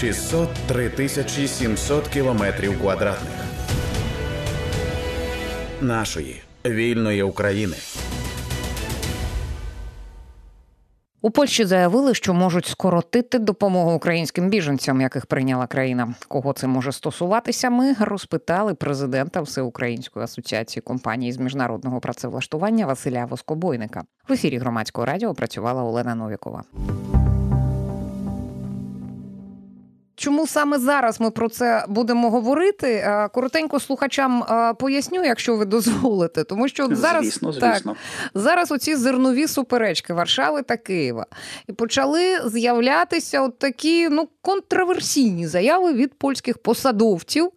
603 тисячі 700 кілометрів квадратних нашої вільної України. У Польщі заявили, що можуть скоротити допомогу українським біженцям, яких прийняла країна. Кого це може стосуватися? Ми розпитали президента Всеукраїнської асоціації компаній з міжнародного працевлаштування Василя Воскобойника. В ефірі громадського радіо працювала Олена Новікова. Чому саме зараз ми про це будемо говорити? Е, коротенько слухачам е, поясню, якщо ви дозволите, тому що зараз звісно, звісно. Так, зараз оці зернові суперечки Варшави та Києва і почали з'являтися от такі ну контроверсійні заяви від польських посадовців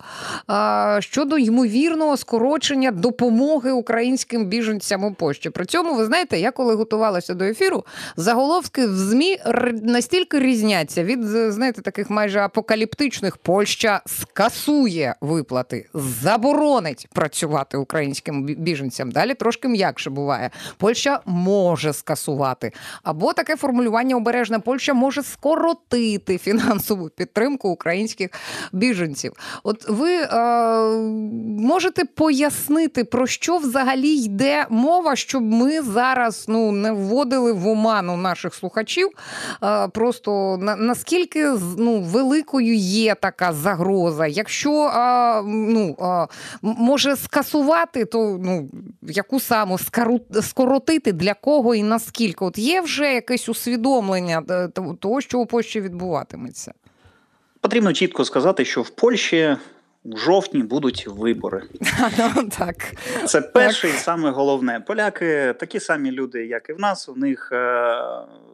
е, щодо ймовірного скорочення допомоги українським біженцям у Польщі. При цьому ви знаєте, я коли готувалася до ефіру, заголовки в змі настільки різняться від знаєте таких майже апокаліптичних Польща скасує виплати, заборонить працювати українським біженцям. Далі трошки м'якше буває. Польща може скасувати. Або таке формулювання обережне Польща може скоротити фінансову підтримку українських біженців. От ви е, можете пояснити, про що взагалі йде мова, щоб ми зараз ну не вводили в оману наших слухачів. Е, просто на, наскільки ну велика великою є така загроза. Якщо а, ну, а, може скасувати, то ну, яку саму скоротити для кого і наскільки? От є вже якесь усвідомлення е, того, що у Польщі відбуватиметься? Потрібно чітко сказати, що в Польщі у жовтні будуть вибори. Ну, так. Це перше і саме головне. Поляки такі самі люди, як і в нас. У них е,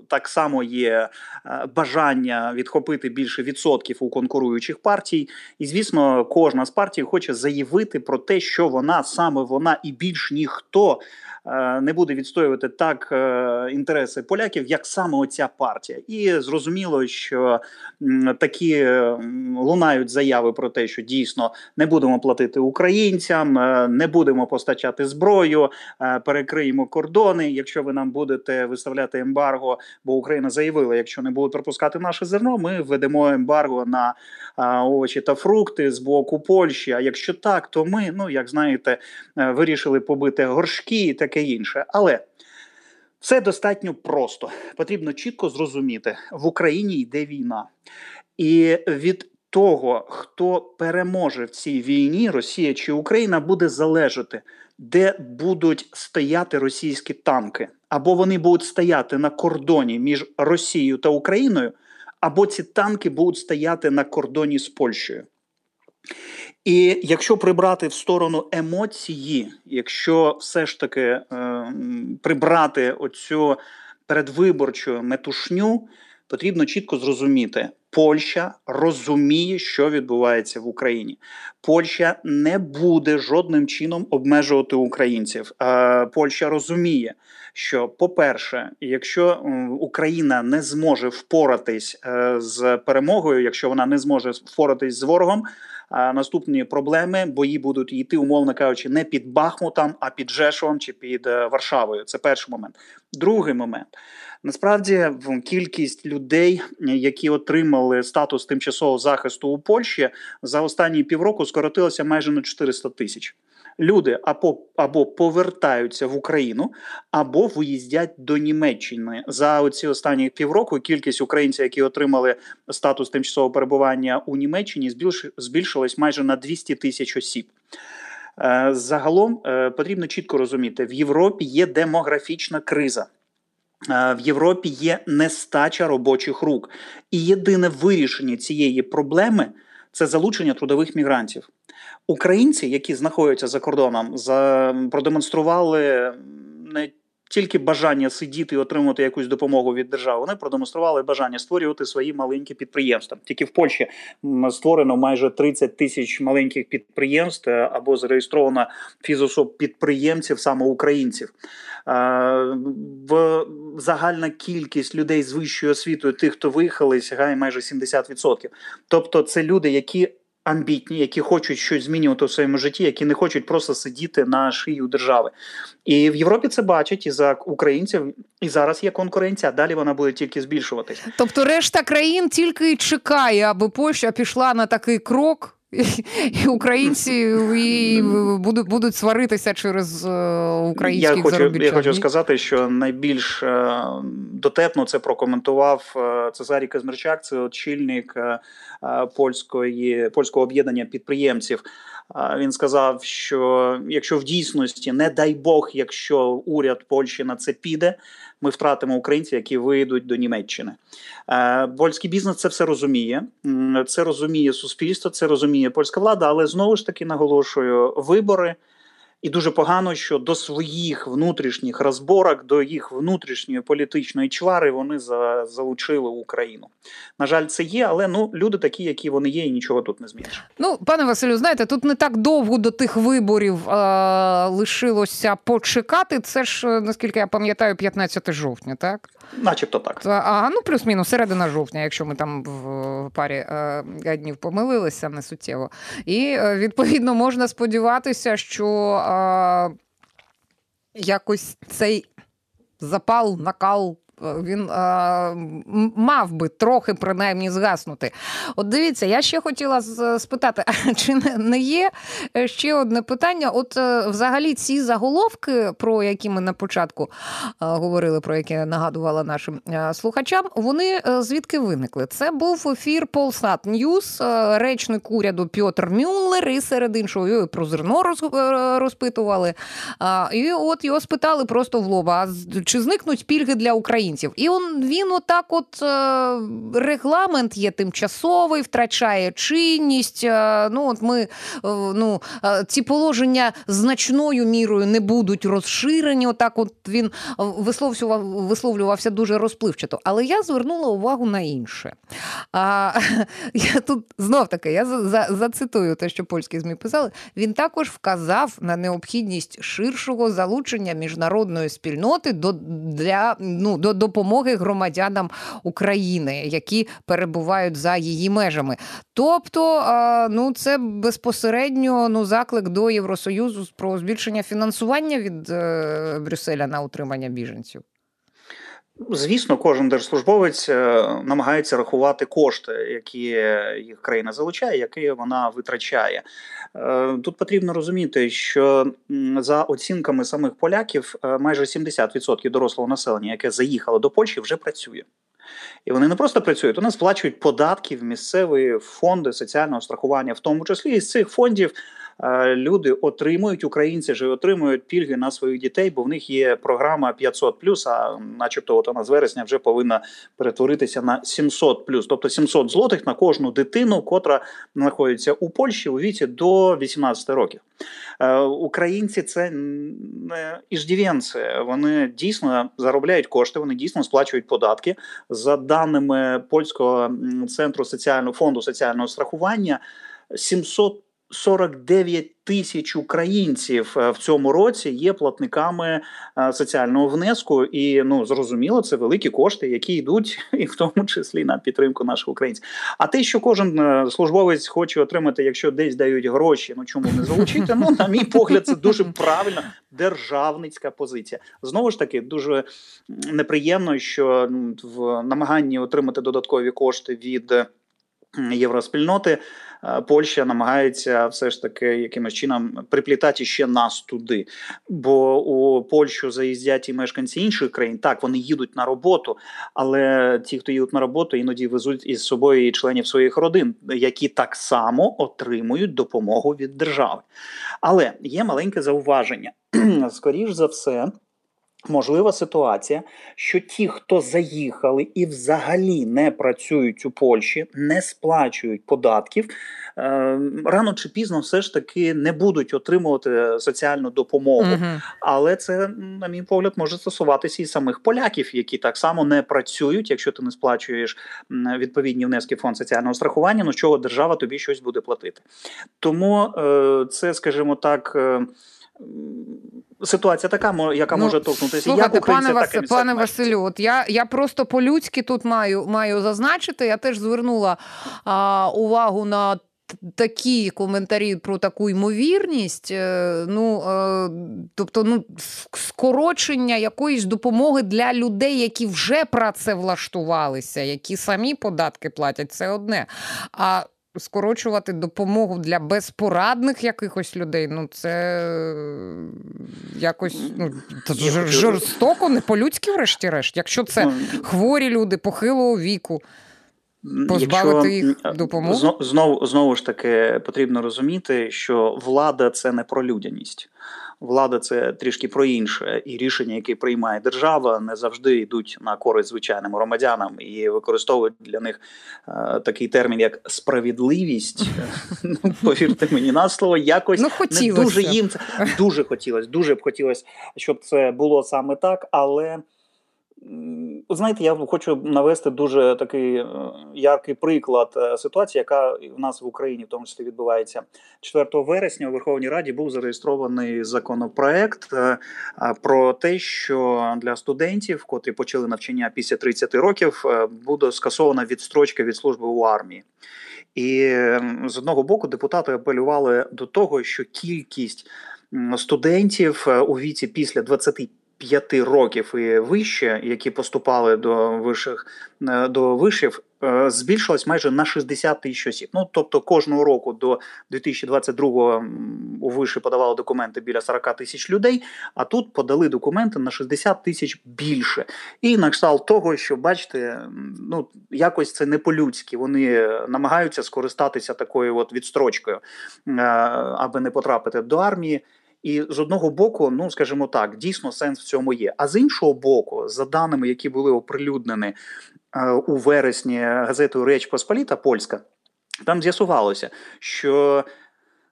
так само є е, бажання відхопити більше відсотків у конкуруючих партій. І, звісно, кожна з партій хоче заявити про те, що вона саме вона і більш ніхто не буде відстоювати так е, інтереси поляків, як саме оця партія, і зрозуміло, що такі лунають заяви про те, що дійсно не будемо платити українцям, е, не будемо постачати зброю, перекриємо кордони. Якщо ви нам будете виставляти ембарго, бо Україна заявила, якщо не будуть пропускати наше зерно, ми введемо ембарго на овочі та фрукти з боку Польщі. А якщо так, то ми, ну як знаєте, вирішили побити горшки і таке таке інше. Але все достатньо просто. Потрібно чітко зрозуміти, в Україні йде війна. І від того, хто переможе в цій війні, Росія чи Україна, буде залежати, де будуть стояти російські танки, або вони будуть стояти на кордоні між Росією та Україною, або ці танки будуть стояти на кордоні з Польщею. І якщо прибрати в сторону емоції, якщо все ж таки е, прибрати оцю передвиборчу метушню, потрібно чітко зрозуміти, Польща розуміє, що відбувається в Україні. Польща не буде жодним чином обмежувати українців. Е, Польща розуміє, що, по-перше, якщо Україна не зможе впоратись е, з перемогою, якщо вона не зможе впоратись з ворогом наступні проблеми бої будуть йти, умовно кажучи, не під Бахмутом, а під Жешовом чи під е, Варшавою. Це перший момент. Другий момент. Насправді, кількість людей, які отримали статус тимчасового захисту у Польщі, за останні півроку скоротилася майже на 400 тисяч люди або або повертаються в Україну, або виїздять до Німеччини за оці останні півроку. Кількість українців, які отримали статус тимчасового перебування у Німеччині, збільшилась майже на 200 тисяч осіб. Е, загалом е, потрібно чітко розуміти, в Європі є демографічна криза. Е, в Європі є нестача робочих рук, і єдине вирішення цієї проблеми це залучення трудових мігрантів. Українці, які знаходяться за кордоном, за продемонстрували не тільки бажання сидіти і отримати якусь допомогу від держави, вони продемонстрували бажання створювати свої маленькі підприємства. Тільки в Польщі створено майже 30 тисяч маленьких підприємств е, або зареєстровано фізособ підприємців саме українців. В загальна кількість людей з вищою освітою, тих, хто виїхали, сягає майже 70%. Тобто, це люди, які амбітні, які хочуть щось змінювати у своєму житті, які не хочуть просто сидіти на шиї у держави. І в Європі це бачать і за українців, і зараз є конкуренція. Далі вона буде тільки збільшуватися. Тобто, решта країн тільки чекає, аби Польща пішла на такий крок. І українці і будуть будуть сваритися через е, українських я хочу, заробітчан. Я хочу сказати, що найбільш е, дотепно це прокоментував е, Цезарій Казмирчак, це очільник польської польського об'єднання підприємців. Він сказав, що якщо в дійсності, не дай Бог, якщо уряд Польщі на це піде, ми втратимо українців, які вийдуть до Німеччини. Е, польський бізнес це все розуміє. Це розуміє суспільство, це розуміє польська влада, але знову ж таки наголошую вибори. І дуже погано, що до своїх внутрішніх розборок, до їх внутрішньої політичної чвари вони за, залучили Україну. На жаль, це є, але ну люди такі, які вони є, і нічого тут не зміниш. Ну, пане Василю, знаєте, тут не так довго до тих виборів а, лишилося почекати. Це ж наскільки я пам'ятаю, 15 жовтня, так? Начебто так. А ну плюс-мінус середина жовтня, якщо ми там в парі е, днів помилилися не суттєво. І е, відповідно можна сподіватися, що е, якось цей запал, накал він а, мав би трохи принаймні згаснути. От дивіться, я ще хотіла спитати, чи не є е, ще одне питання? От е, взагалі ці заголовки, про які ми на початку говорили, про які нагадувала нашим слухачам, вони е, звідки виникли? Це був ефір Polsat News, речник уряду Пьотр Мюллер, і серед іншого про зерно розпитували. І от його спитали просто в лоба: чи зникнуть пільги для України? Українців. І он він отак, от е, регламент є тимчасовий, втрачає чинність. Е, ну от ми е, ну ці положення значною мірою не будуть розширені. Отак, от він висловлював, висловлювався дуже розпливчато. Але я звернула увагу на інше. А, Я тут знов таки я за, за, зацитую те, що польські змі писали. Він також вказав на необхідність ширшого залучення міжнародної спільноти до для ну до допомоги громадянам України, які перебувають за її межами. Тобто, ну це безпосередньо ну заклик до Євросоюзу про збільшення фінансування від е, Брюсселя на утримання біженців. Звісно, кожен держслужбовець е, намагається рахувати кошти, які їх країна залучає, які вона витрачає. Е, тут потрібно розуміти, що за оцінками самих поляків е, майже 70% дорослого населення, яке заїхало до Польщі, вже працює. І вони не просто працюють, вони сплачують податки в місцеві фонди соціального страхування, в тому числі із цих фондів люди отримують, українці ж отримують пільги на своїх дітей, бо в них є програма 500+, а начебто, от вона з вересня вже повинна перетворитися на 700+, тобто 700 злотих на кожну дитину, котра знаходиться у Польщі у віці до 18 років. Е, українці це не іждівенці, вони дійсно заробляють кошти, вони дійсно сплачують податки за даними польського центру соціального фонду соціального страхування. 700 49 тисяч українців е, в цьому році є платниками е, соціального внеску, і ну зрозуміло, це великі кошти, які йдуть, і в тому числі на підтримку наших українців. А те, що кожен е, службовець хоче отримати, якщо десь дають гроші, ну чому не залучити? Ну на мій погляд, це дуже правильна державницька позиція. Знову ж таки, дуже неприємно, що в намаганні отримати додаткові кошти від євроспільноти. Е, Польща намагається все ж таки якимось чином приплітати ще нас туди. Бо у Польщу заїздять і мешканці інших країн. Так, вони їдуть на роботу, але ті, хто їдуть на роботу, іноді везуть із собою і членів своїх родин, які так само отримують допомогу від держави. Але є маленьке зауваження. Скоріш за все. Можлива ситуація, що ті, хто заїхали і взагалі не працюють у Польщі, не сплачують податків, е, рано чи пізно все ж таки не будуть отримувати соціальну допомогу. Угу. Але це, на мій погляд, може стосуватися і самих поляків, які так само не працюють, якщо ти не сплачуєш відповідні внески в фонд соціального страхування, ну чого держава тобі щось буде платити. Тому е, це, скажімо так. Ситуація така, яка ну, може торкнутися слухайте, як пане, Вас, так і пане Василю. От я я просто по-людськи тут маю маю зазначити. Я теж звернула а, увагу на такі коментарі про таку ймовірність, е, ну е, тобто, ну скорочення якоїсь допомоги для людей, які вже працевлаштувалися, які самі податки платять, це одне. А скорочувати допомогу для безпорадних якихось людей, ну це якось ну, жорстоко, не по-людськи, врешті-решт. Якщо це ну, хворі люди похилого віку. Позбавити їх допомоги? Знову знову ж таки потрібно розуміти, що влада це не про людяність. Влада це трішки про інше, і рішення, які приймає держава, не завжди йдуть на користь звичайним громадянам і використовують для них е, такий термін, як справедливість. Ну, повірте мені на слово, якось ну, не дуже їм це дуже хотілося. Дуже б хотілося, щоб це було саме так, але. Знаєте, я хочу навести дуже такий е, яркий приклад е, ситуації, яка в нас в Україні в тому числі відбувається 4 вересня. У Верховній Раді був зареєстрований законопроект е, про те, що для студентів, котрі почали навчання після 30 років, буде скасована відстрочка від служби у армії. І з одного боку депутати апелювали до того, що кількість студентів у віці після 25 п'яти років і вище, які поступали до виших е, до вишів, е, збільшилось майже на 60 тисяч осіб. Ну тобто кожного року до 2022-го у виші подавали документи біля 40 тисяч людей. А тут подали документи на 60 тисяч більше. І на кшталт того, що бачите, ну якось це не по-людськи. Вони намагаються скористатися такою от відстрочкою, е, аби не потрапити до армії. І з одного боку, ну скажімо так, дійсно сенс в цьому є. А з іншого боку, за даними, які були оприлюднені е, у вересні газетою Реч Посполіта Польська, там з'ясувалося, що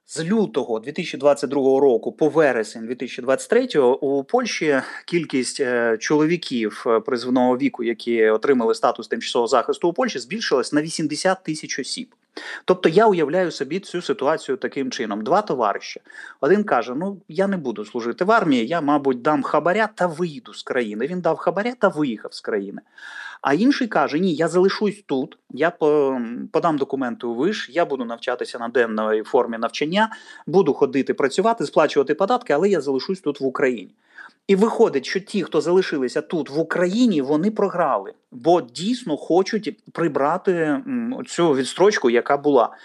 з лютого 2022 року по вересень 2023 у Польщі кількість е, чоловіків призваного віку, які отримали статус тимчасового захисту у Польщі, збільшилась на 80 тисяч осіб. Тобто я уявляю собі цю ситуацію таким чином: два товариші. Один каже: Ну я не буду служити в армії, я, мабуть, дам хабаря та вийду з країни. Він дав хабаря та виїхав з країни. А інший каже: Ні, я залишусь тут, я подам документи у виш, я буду навчатися на денної формі навчання, буду ходити працювати, сплачувати податки, але я залишусь тут в Україні. І виходить, що ті, хто залишилися тут в Україні, вони програли, бо дійсно хочуть прибрати цю відстрочку, яка була.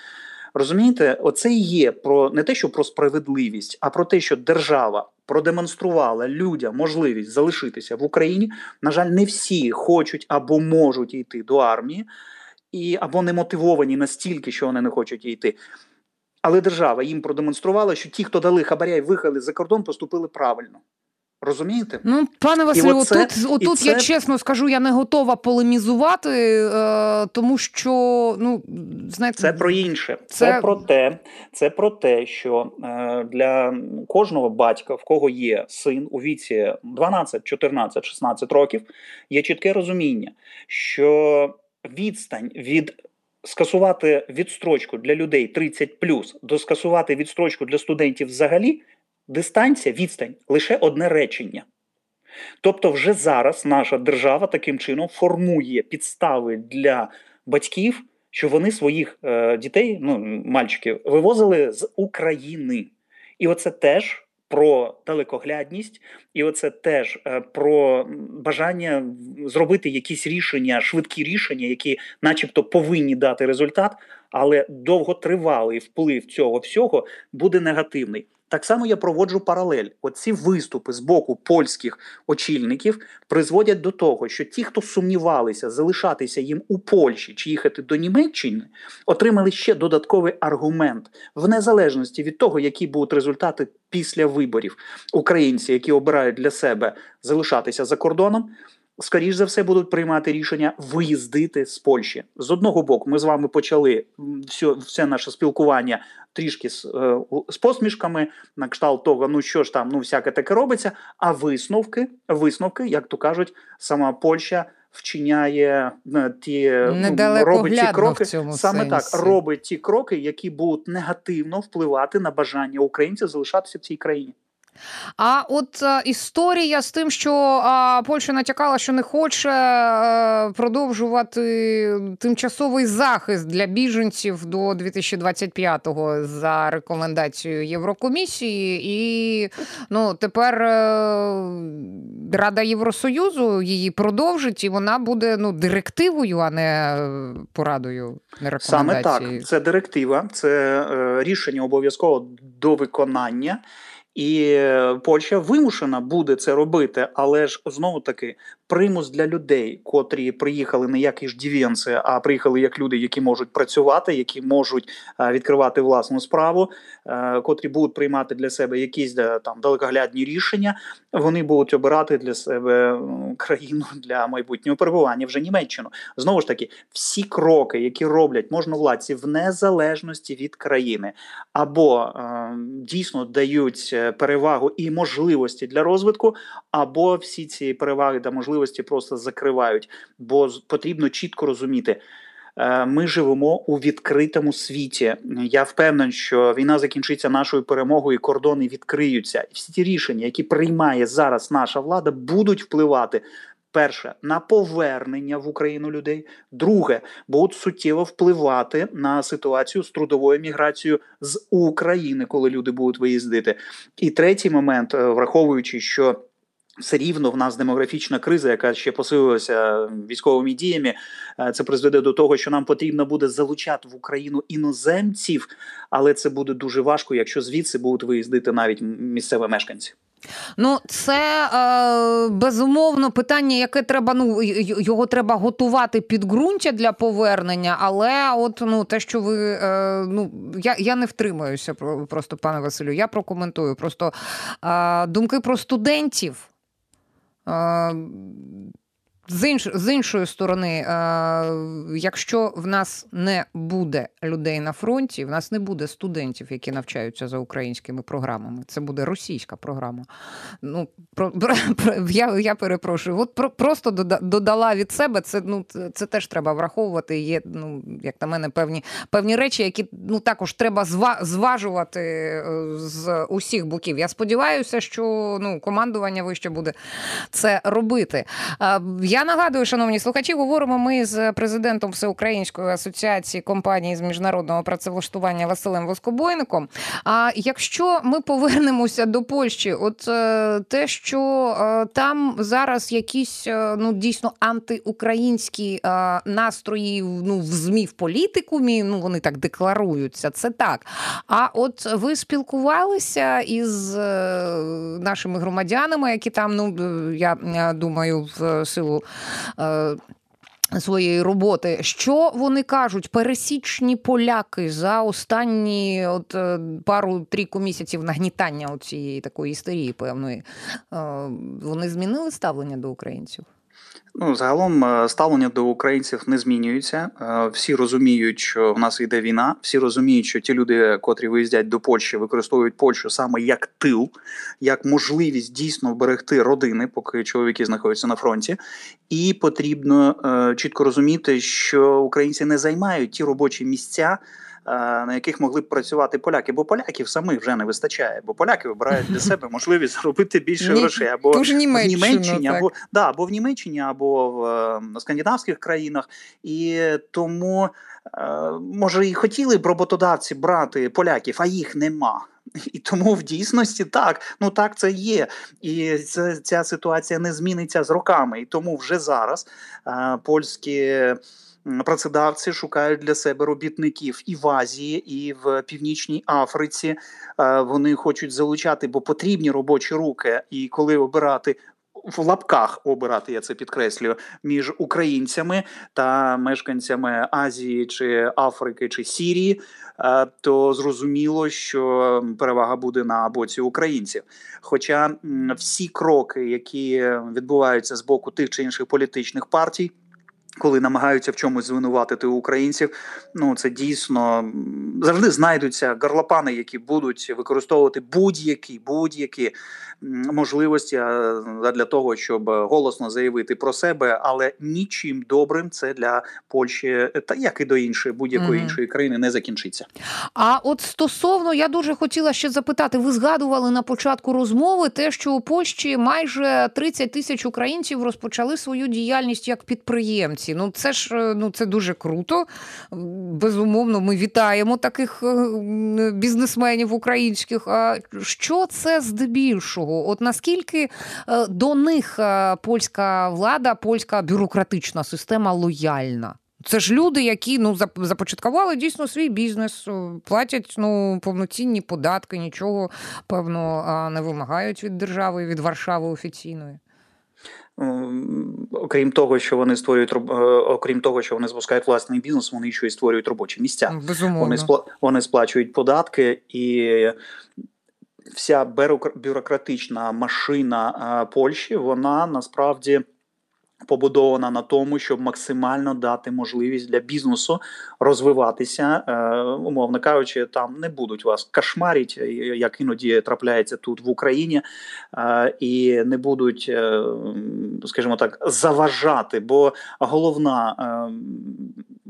Розумієте, оце і є про не те, що про справедливість, а про те, що держава продемонструвала людям можливість залишитися в Україні. На жаль, не всі хочуть або можуть йти до армії, і або не мотивовані настільки, що вони не хочуть йти. Але держава їм продемонструвала, що ті, хто дали хабаря і виїхали за кордон, поступили правильно. Розумієте? Ну, пане Василю, оце, отут, отут це... я чесно скажу, я не готова полемізувати, е, тому що ну знаєте, це про інше. Це... це про те, це про те, що е, для кожного батька, в кого є син у віці 12, 14, 16 років, є чітке розуміння, що відстань від скасувати відстрочку для людей 30+, до скасувати відстрочку для студентів взагалі дистанція, відстань лише одне речення. Тобто, вже зараз наша держава таким чином формує підстави для батьків, що вони своїх е, дітей, ну мальчиків, вивозили з України. І оце теж про далекоглядність, і оце теж е, про бажання зробити якісь рішення, швидкі рішення, які, начебто, повинні дати результат, але довготривалий вплив цього всього буде негативний. Так само я проводжу паралель. Оці виступи з боку польських очільників призводять до того, що ті, хто сумнівалися залишатися їм у Польщі чи їхати до Німеччини, отримали ще додатковий аргумент в незалежності від того, які будуть результати після виборів українці, які обирають для себе залишатися за кордоном скоріш за все будуть приймати рішення виїздити з Польщі. З одного боку, ми з вами почали все все наше спілкування трішки з е, з посмішками, на кшталт того, ну що ж там, ну всяке таке робиться. А висновки, висновки, як то кажуть, сама Польща. Вчиняє е, ті ну, робить ті кроки, саме сенсі. так робить ті кроки, які будуть негативно впливати на бажання українців залишатися в цій країні. А от а, історія з тим, що а, Польща натякала, що не хоче а, продовжувати тимчасовий захист для біженців до 2025-го за рекомендацією Єврокомісії, і ну тепер е, Рада Євросоюзу її продовжить, і вона буде ну директивою, а не порадою. не рекомендацією. Саме так, це директива, це е, рішення обов'язково до виконання. І Польща вимушена буде це робити, але ж знову таки примус для людей, котрі приїхали не як іждівенці, а приїхали як люди, які можуть працювати, які можуть е, відкривати власну справу, е, котрі будуть приймати для себе якісь е, там далекоглядні рішення. Вони будуть обирати для себе країну для майбутнього перебування вже Німеччину. Знову ж таки, всі кроки, які роблять можновладці в незалежності від країни, або дійсно дають перевагу і можливості для розвитку, або всі ці переваги та можливості просто закривають, бо потрібно чітко розуміти. Е, ми живемо у відкритому світі. Я впевнений, що війна закінчиться нашою перемогою, і кордони відкриються. І всі ті рішення, які приймає зараз наша влада, будуть впливати Перше на повернення в Україну людей. Друге, будуть суттєво впливати на ситуацію з трудовою міграцією з України, коли люди будуть виїздити. І третій момент, е, враховуючи, що все рівно в нас демографічна криза, яка ще посилилася військовими діями. Е, це призведе до того, що нам потрібно буде залучати в Україну іноземців, але це буде дуже важко, якщо звідси будуть виїздити навіть місцеві мешканці. Ну, це е, безумовно питання, яке треба. Ну його треба готувати підґрунтя для повернення. Але, от ну те, що ви е, ну я я не втримаюся, просто пане Василю. Я прокоментую. Просто е, думки про студентів. Е, з інш, з іншої сторони, е, якщо в нас не буде людей на фронті, в нас не буде студентів, які навчаються за українськими програмами. Це буде російська програма. Ну про, про я я перепрошую. От про, просто додала від себе. Це ну це теж треба враховувати. Є ну як на мене певні певні речі, які ну також треба зважувати е, з усіх боків. Я сподіваюся, що ну командування вище буде це робити. Я нагадую, шановні слухачі, говоримо ми з президентом Всеукраїнської асоціації компаній з міжнародного працевлаштування Василем Воскобойником. А якщо ми повернемося до Польщі, от е, те, що е, там зараз якісь е, ну дійсно антиукраїнські настрої ну в змі в політикумі, ну вони так декларуються, це так. А от ви спілкувалися із нашими громадянами, які там, ну я думаю, в силу Е, своєї роботи, що вони кажуть, пересічні поляки за останні от е, пару-трійку місяців нагнітання цієї такої історії певної, е, вони змінили ставлення до українців? Ну, загалом е, ставлення до українців не змінюється. Е, всі розуміють, що в нас йде війна. Всі розуміють, що ті люди, котрі виїздять до Польщі, використовують Польщу саме як тил, як можливість дійсно вберегти родини, поки чоловіки знаходяться на фронті. І потрібно е, чітко розуміти, що українці не займають ті робочі місця. Е, на яких могли б працювати поляки, бо поляків самих вже не вистачає, бо поляки вибирають для себе можливість зробити більше грошей або в Німеччині, або да, або в Німеччині, або в е, скандинавських країнах, і тому е, може і хотіли б роботодавці брати поляків, а їх нема. І тому в дійсності так, ну так це є. І це, ця ситуація не зміниться з роками. І тому вже зараз е, польські працедавці шукають для себе робітників і в Азії, і в Північній Африці. Е, вони хочуть залучати, бо потрібні робочі руки. І коли обирати. В лапках обирати, я це підкреслюю, між українцями та мешканцями Азії чи Африки чи Сірії, е, то зрозуміло, що перевага буде на боці українців. Хоча всі кроки, які відбуваються з боку тих чи інших політичних партій, коли намагаються в чомусь звинуватити українців, ну це дійсно завжди знайдуться гарлопани, які будуть використовувати будь-які будь-які можливості для того, щоб голосно заявити про себе, але нічим добрим це для Польщі, та як і до іншої будь-якої mm-hmm. іншої країни не закінчиться. А от стосовно я дуже хотіла ще запитати, ви згадували на початку розмови те, що у Польщі майже 30 тисяч українців розпочали свою діяльність як підприємці. Ну це ж е, ну це дуже круто. Безумовно, ми вітаємо таких е, бізнесменів українських. А що це здебільшого? От наскільки е, до них польська влада, польська бюрократична система лояльна? Це ж люди, які ну започаткували дійсно свій бізнес, платять ну повноцінні податки, нічого певно не вимагають від держави, від Варшави офіційної. Окрім того, що вони створюють е, окрім того, що вони запускають власний бізнес, вони ще й створюють робочі місця. Безумовно. Вони спла... вони сплачують податки і. Вся бюрократична машина Польщі, вона насправді побудована на тому, щоб максимально дати можливість для бізнесу розвиватися, е, умовно кажучи, там не будуть вас кошмарить, як іноді трапляється тут в Україні, е, і не будуть, е, скажімо так, заважати. Бо головна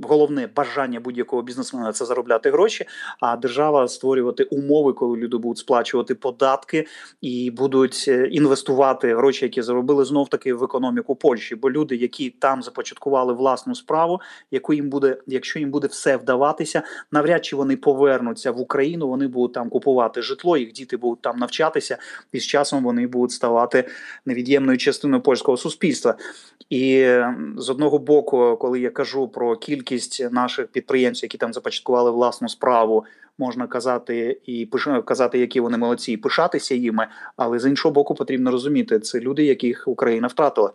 головне бажання будь-якого бізнесмена це заробляти гроші, а держава створювати умови, коли люди будуть сплачувати податки і будуть е, інвестувати гроші, які заробили знов таки в економіку Польщі. Бо люди, які там започаткували власну справу, яку їм буде, якщо їм буде все вдаватися, навряд чи вони повернуться в Україну. Вони будуть там купувати житло, їх діти будуть там навчатися, і з часом вони будуть ставати невід'ємною частиною польського суспільства. І з одного боку, коли я кажу про кількість наших підприємців, які там започаткували власну справу, можна казати і казати, які вони молодці, і пишатися їми. Але з іншого боку, потрібно розуміти, це люди, яких Україна втратила.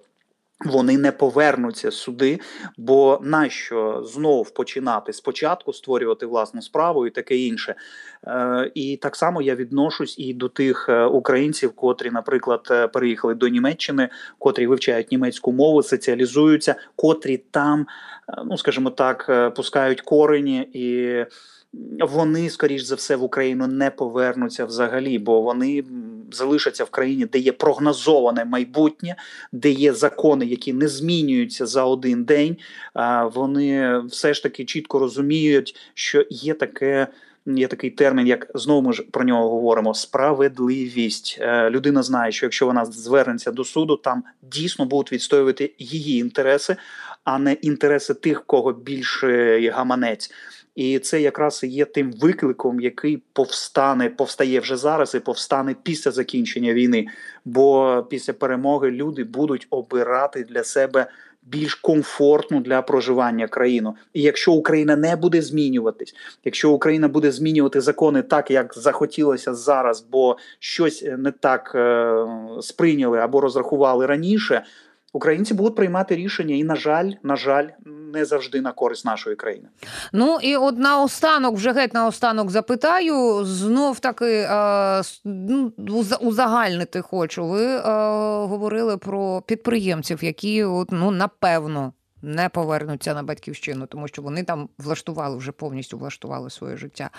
Вони не повернуться сюди, бо нащо знов починати спочатку створювати власну справу і таке інше. Е, І так само я відношусь і до тих е, українців, котрі, наприклад, е, переїхали до Німеччини, котрі вивчають німецьку мову, соціалізуються, котрі там, ну скажімо так, пускають корені і вони, скоріш за все, в Україну не повернуться взагалі, бо вони залишаться в країні, де є прогнозоване майбутнє, де є закони, які не змінюються за один день. Вони все ж таки чітко розуміють, що є таке. Є такий термін, як знову ми ж про нього говоримо: справедливість. Е, людина знає, що якщо вона звернеться до суду, там дійсно будуть відстоювати її інтереси, а не інтереси тих, кого більше гаманець. І це якраз є тим викликом, який повстане, повстає вже зараз і повстане після закінчення війни. Бо після перемоги люди будуть обирати для себе більш комфортну для проживання країну. І якщо Україна не буде змінюватись, якщо Україна буде змінювати закони так, як захотілося зараз, бо щось не так е, сприйняли або розрахували раніше українці будуть приймати рішення, і на жаль, на жаль, не завжди на користь нашої країни. Ну і от наостанок, вже геть наостанок запитаю. Знов таки е, ну, узагальнити хочу. Ви е, говорили про підприємців, які от ну напевно не повернуться на батьківщину, тому що вони там влаштували вже повністю влаштували своє життя.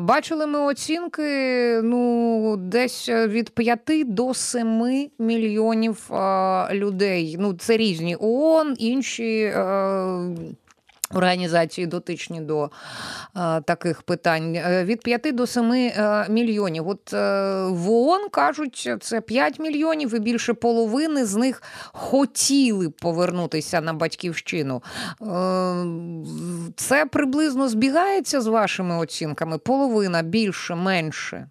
Бачили ми оцінки ну, десь від 5 до 7 мільйонів людей. Ну, це різні ООН, інші Організації дотичні до е, таких питань е, від 5 до 7 е, мільйонів. От е, в ООН кажуть, це 5 мільйонів, і більше половини з них хотіли повернутися на батьківщину. Е, це приблизно збігається з вашими оцінками? Половина більше, менше.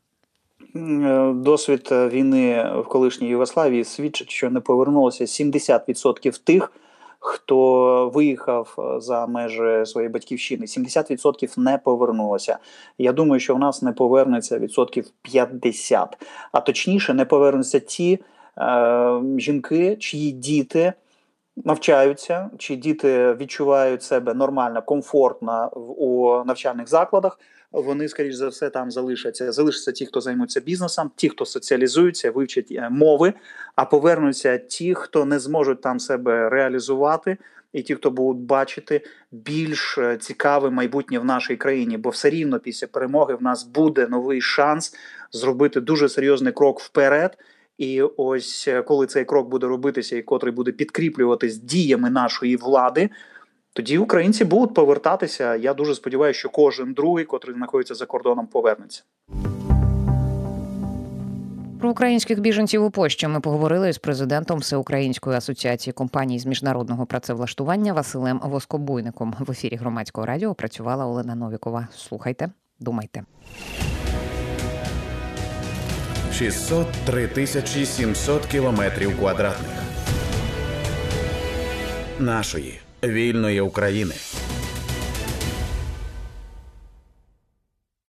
Е, досвід війни в колишній Югославії свідчить, що не повернулося 70% тих хто виїхав е, за межі своєї батьківщини, 70% не повернулося. Я думаю, що в нас не повернеться відсотків 50. А точніше, не повернуться ті е, жінки, чиї діти. Навчаються, чи діти відчувають себе нормально, комфортно у навчальних закладах, вони, скоріш за все, там залишаться. Залишаться ті, хто займуться бізнесом, ті, хто соціалізуються, вивчать е, мови, а повернуться ті, хто не зможуть там себе реалізувати, і ті, хто будуть бачити більш е, цікаве майбутнє в нашій країні, бо все рівно після перемоги в нас буде новий шанс зробити дуже серйозний крок вперед. І ось е, коли цей крок буде робитися, і котрий буде підкріплюватись діями нашої влади, тоді українці будуть повертатися. Я дуже сподіваюся, що кожен другий, котрий знаходиться за кордоном, повернеться. Про українських біженців у Польщі ми поговорили з президентом Всеукраїнської асоціації компаній з міжнародного працевлаштування Василем Воскобуйником. В ефірі громадського радіо працювала Олена Новікова. Слухайте, думайте. 603 тисячі 700 кілометрів квадратних нашої вільної України.